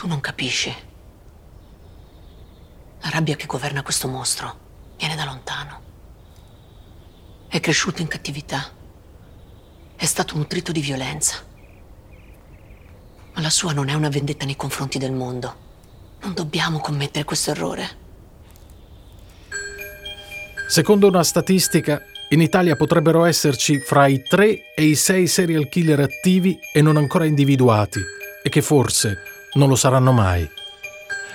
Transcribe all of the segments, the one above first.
Tu non capisci. La rabbia che governa questo mostro viene da lontano. È cresciuto in cattività. È stato nutrito di violenza. Ma la sua non è una vendetta nei confronti del mondo. Non dobbiamo commettere questo errore. Secondo una statistica, in Italia potrebbero esserci fra i 3 e i 6 serial killer attivi e non ancora individuati, e che forse non lo saranno mai.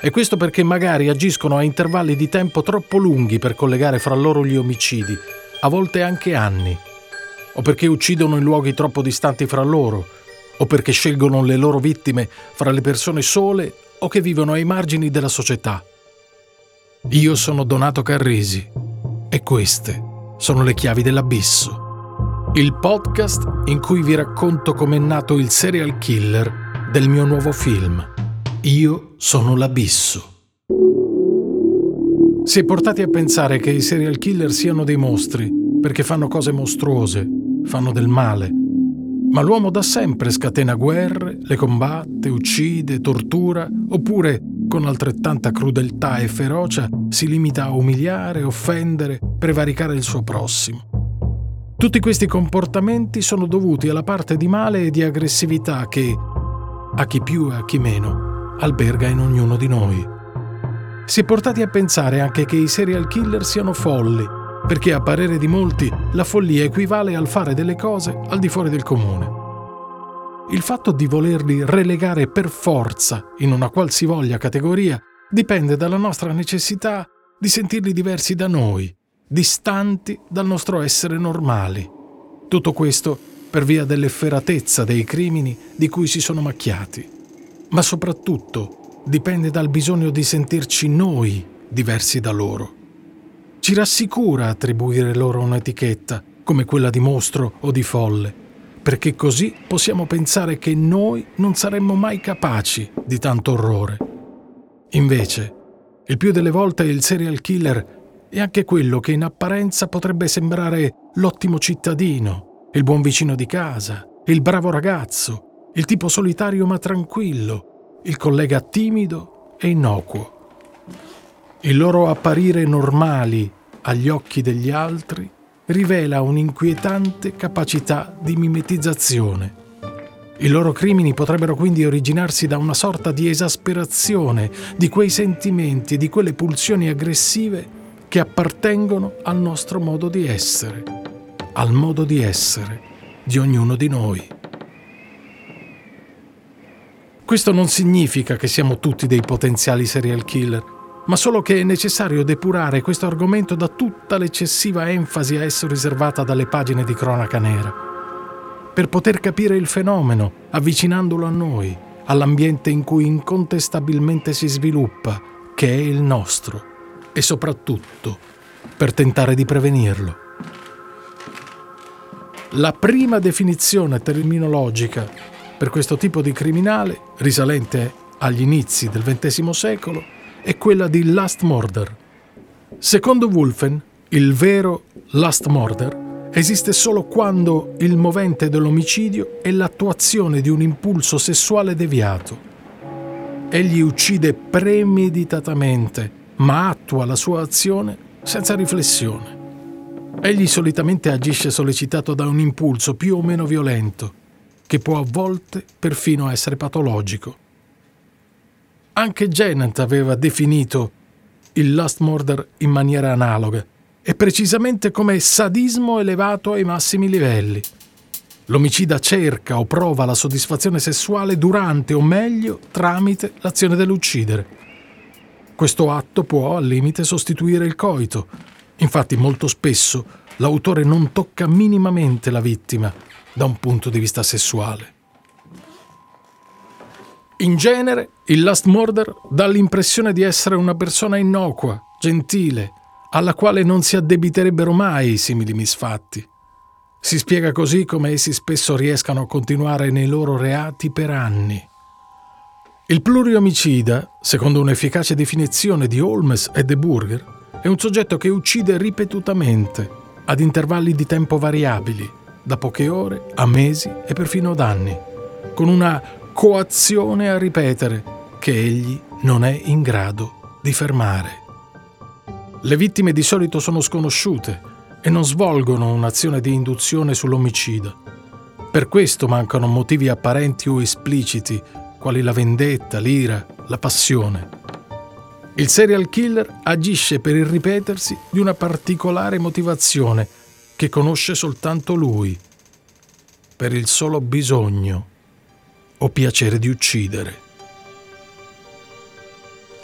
E questo perché magari agiscono a intervalli di tempo troppo lunghi per collegare fra loro gli omicidi, a volte anche anni, o perché uccidono in luoghi troppo distanti fra loro, o perché scelgono le loro vittime fra le persone sole o che vivono ai margini della società. Io sono Donato Carrisi e queste sono le chiavi dell'abisso. Il podcast in cui vi racconto com'è nato il serial killer del mio nuovo film. Io sono l'abisso. Si è portati a pensare che i serial killer siano dei mostri perché fanno cose mostruose, fanno del male. Ma l'uomo da sempre scatena guerre, le combatte, uccide, tortura, oppure con altrettanta crudeltà e ferocia si limita a umiliare, offendere, prevaricare il suo prossimo. Tutti questi comportamenti sono dovuti alla parte di male e di aggressività che, a chi più e a chi meno, alberga in ognuno di noi. Si è portati a pensare anche che i serial killer siano folli, perché a parere di molti la follia equivale al fare delle cose al di fuori del comune. Il fatto di volerli relegare per forza in una qualsivoglia categoria dipende dalla nostra necessità di sentirli diversi da noi, distanti dal nostro essere normali. Tutto questo per via dell'efferatezza dei crimini di cui si sono macchiati. Ma soprattutto dipende dal bisogno di sentirci noi diversi da loro. Ci rassicura attribuire loro un'etichetta, come quella di mostro o di folle perché così possiamo pensare che noi non saremmo mai capaci di tanto orrore. Invece, il più delle volte il serial killer è anche quello che in apparenza potrebbe sembrare l'ottimo cittadino, il buon vicino di casa, il bravo ragazzo, il tipo solitario ma tranquillo, il collega timido e innocuo. Il loro apparire normali agli occhi degli altri rivela un'inquietante capacità di mimetizzazione. I loro crimini potrebbero quindi originarsi da una sorta di esasperazione di quei sentimenti e di quelle pulsioni aggressive che appartengono al nostro modo di essere, al modo di essere di ognuno di noi. Questo non significa che siamo tutti dei potenziali serial killer, ma solo che è necessario depurare questo argomento da tutta l'eccessiva enfasi a esso riservata dalle pagine di cronaca nera, per poter capire il fenomeno, avvicinandolo a noi, all'ambiente in cui incontestabilmente si sviluppa, che è il nostro, e soprattutto per tentare di prevenirlo. La prima definizione terminologica per questo tipo di criminale, risalente agli inizi del XX secolo, è quella di Last Murder. Secondo Wolfen, il vero Last Murder esiste solo quando il movente dell'omicidio è l'attuazione di un impulso sessuale deviato. Egli uccide premeditatamente, ma attua la sua azione senza riflessione. Egli solitamente agisce sollecitato da un impulso più o meno violento, che può a volte perfino essere patologico. Anche Janet aveva definito il Last Murder in maniera analoga, e precisamente come sadismo elevato ai massimi livelli. L'omicida cerca o prova la soddisfazione sessuale durante o meglio tramite l'azione dell'uccidere. Questo atto può al limite sostituire il coito. Infatti molto spesso l'autore non tocca minimamente la vittima da un punto di vista sessuale. In genere, il Last Murder dà l'impressione di essere una persona innocua, gentile, alla quale non si addebiterebbero mai simili misfatti. Si spiega così come essi spesso riescano a continuare nei loro reati per anni. Il pluriomicida, secondo un'efficace definizione di Holmes e De Burger, è un soggetto che uccide ripetutamente, ad intervalli di tempo variabili, da poche ore a mesi e perfino ad anni, con una coazione a ripetere, che egli non è in grado di fermare. Le vittime di solito sono sconosciute e non svolgono un'azione di induzione sull'omicida. Per questo mancano motivi apparenti o espliciti, quali la vendetta, l'ira, la passione. Il serial killer agisce per il ripetersi di una particolare motivazione che conosce soltanto lui, per il solo bisogno o piacere di uccidere.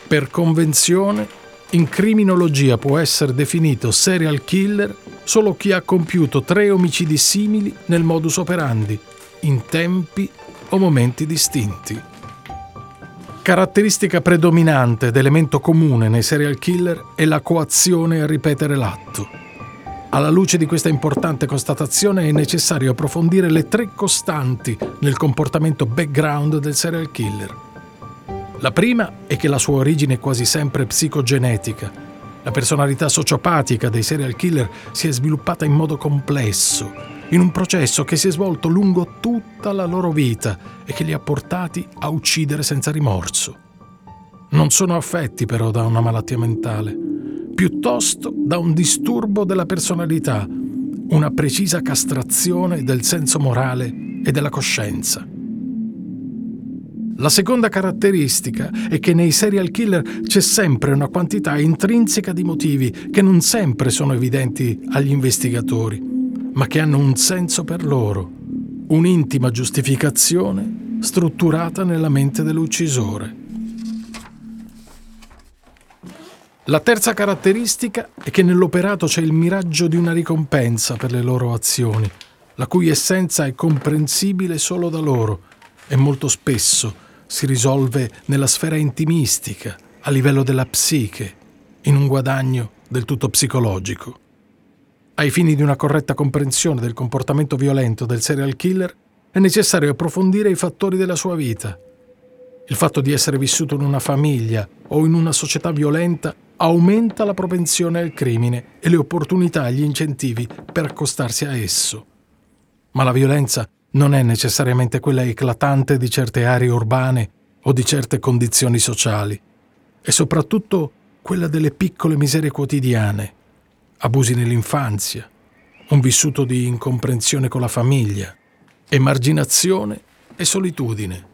Per convenzione, in criminologia può essere definito serial killer solo chi ha compiuto tre omicidi simili nel modus operandi, in tempi o momenti distinti. Caratteristica predominante ed elemento comune nei serial killer è la coazione a ripetere l'atto. Alla luce di questa importante constatazione è necessario approfondire le tre costanti nel comportamento background del serial killer la prima è che la sua origine è quasi sempre psicogenetica. La personalità sociopatica dei serial killer si è sviluppata in modo complesso, in un processo che si è svolto lungo tutta la loro vita e che li ha portati a uccidere senza rimorso. Non sono affetti però da una malattia mentale, piuttosto da un disturbo della personalità, una precisa castrazione del senso morale e della coscienza. La seconda caratteristica è che nei serial killer c'è sempre una quantità intrinseca di motivi che non sempre sono evidenti agli investigatori, ma che hanno un senso per loro, un'intima giustificazione strutturata nella mente dell'uccisore. La terza caratteristica è che nell'operato c'è il miraggio di una ricompensa per le loro azioni, la cui essenza è comprensibile solo da loro e molto spesso si risolve nella sfera intimistica, a livello della psiche, in un guadagno del tutto psicologico. Ai fini di una corretta comprensione del comportamento violento del serial killer è necessario approfondire i fattori della sua vita. Il fatto di essere vissuto in una famiglia o in una società violenta aumenta la propensione al crimine e le opportunità e gli incentivi per accostarsi a esso. Ma la violenza non è necessariamente quella eclatante di certe aree urbane o di certe condizioni sociali, è soprattutto quella delle piccole miserie quotidiane, abusi nell'infanzia, un vissuto di incomprensione con la famiglia, emarginazione e solitudine.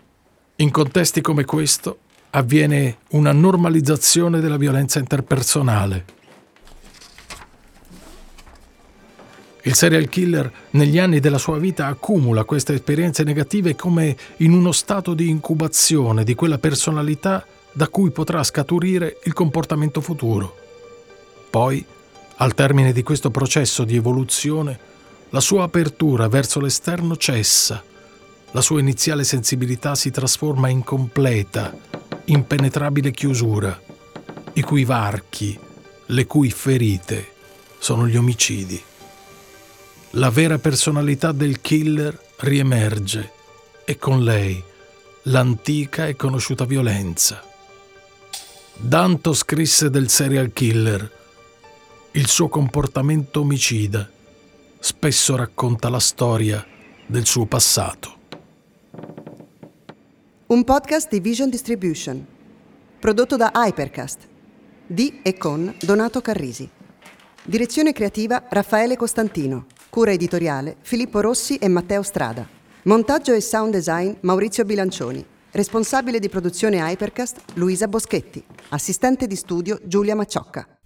In contesti come questo avviene una normalizzazione della violenza interpersonale Il serial killer negli anni della sua vita accumula queste esperienze negative come in uno stato di incubazione di quella personalità da cui potrà scaturire il comportamento futuro. Poi, al termine di questo processo di evoluzione, la sua apertura verso l'esterno cessa, la sua iniziale sensibilità si trasforma in completa, impenetrabile chiusura, i cui varchi, le cui ferite sono gli omicidi la vera personalità del killer riemerge e con lei l'antica e conosciuta violenza. Danto scrisse del serial killer. Il suo comportamento omicida spesso racconta la storia del suo passato. Un podcast di Vision Distribution, prodotto da Hypercast, di e con Donato Carrisi. Direzione creativa Raffaele Costantino. Cura editoriale Filippo Rossi e Matteo Strada. Montaggio e sound design Maurizio Bilancioni. Responsabile di produzione Hypercast Luisa Boschetti. Assistente di studio Giulia Macciocca.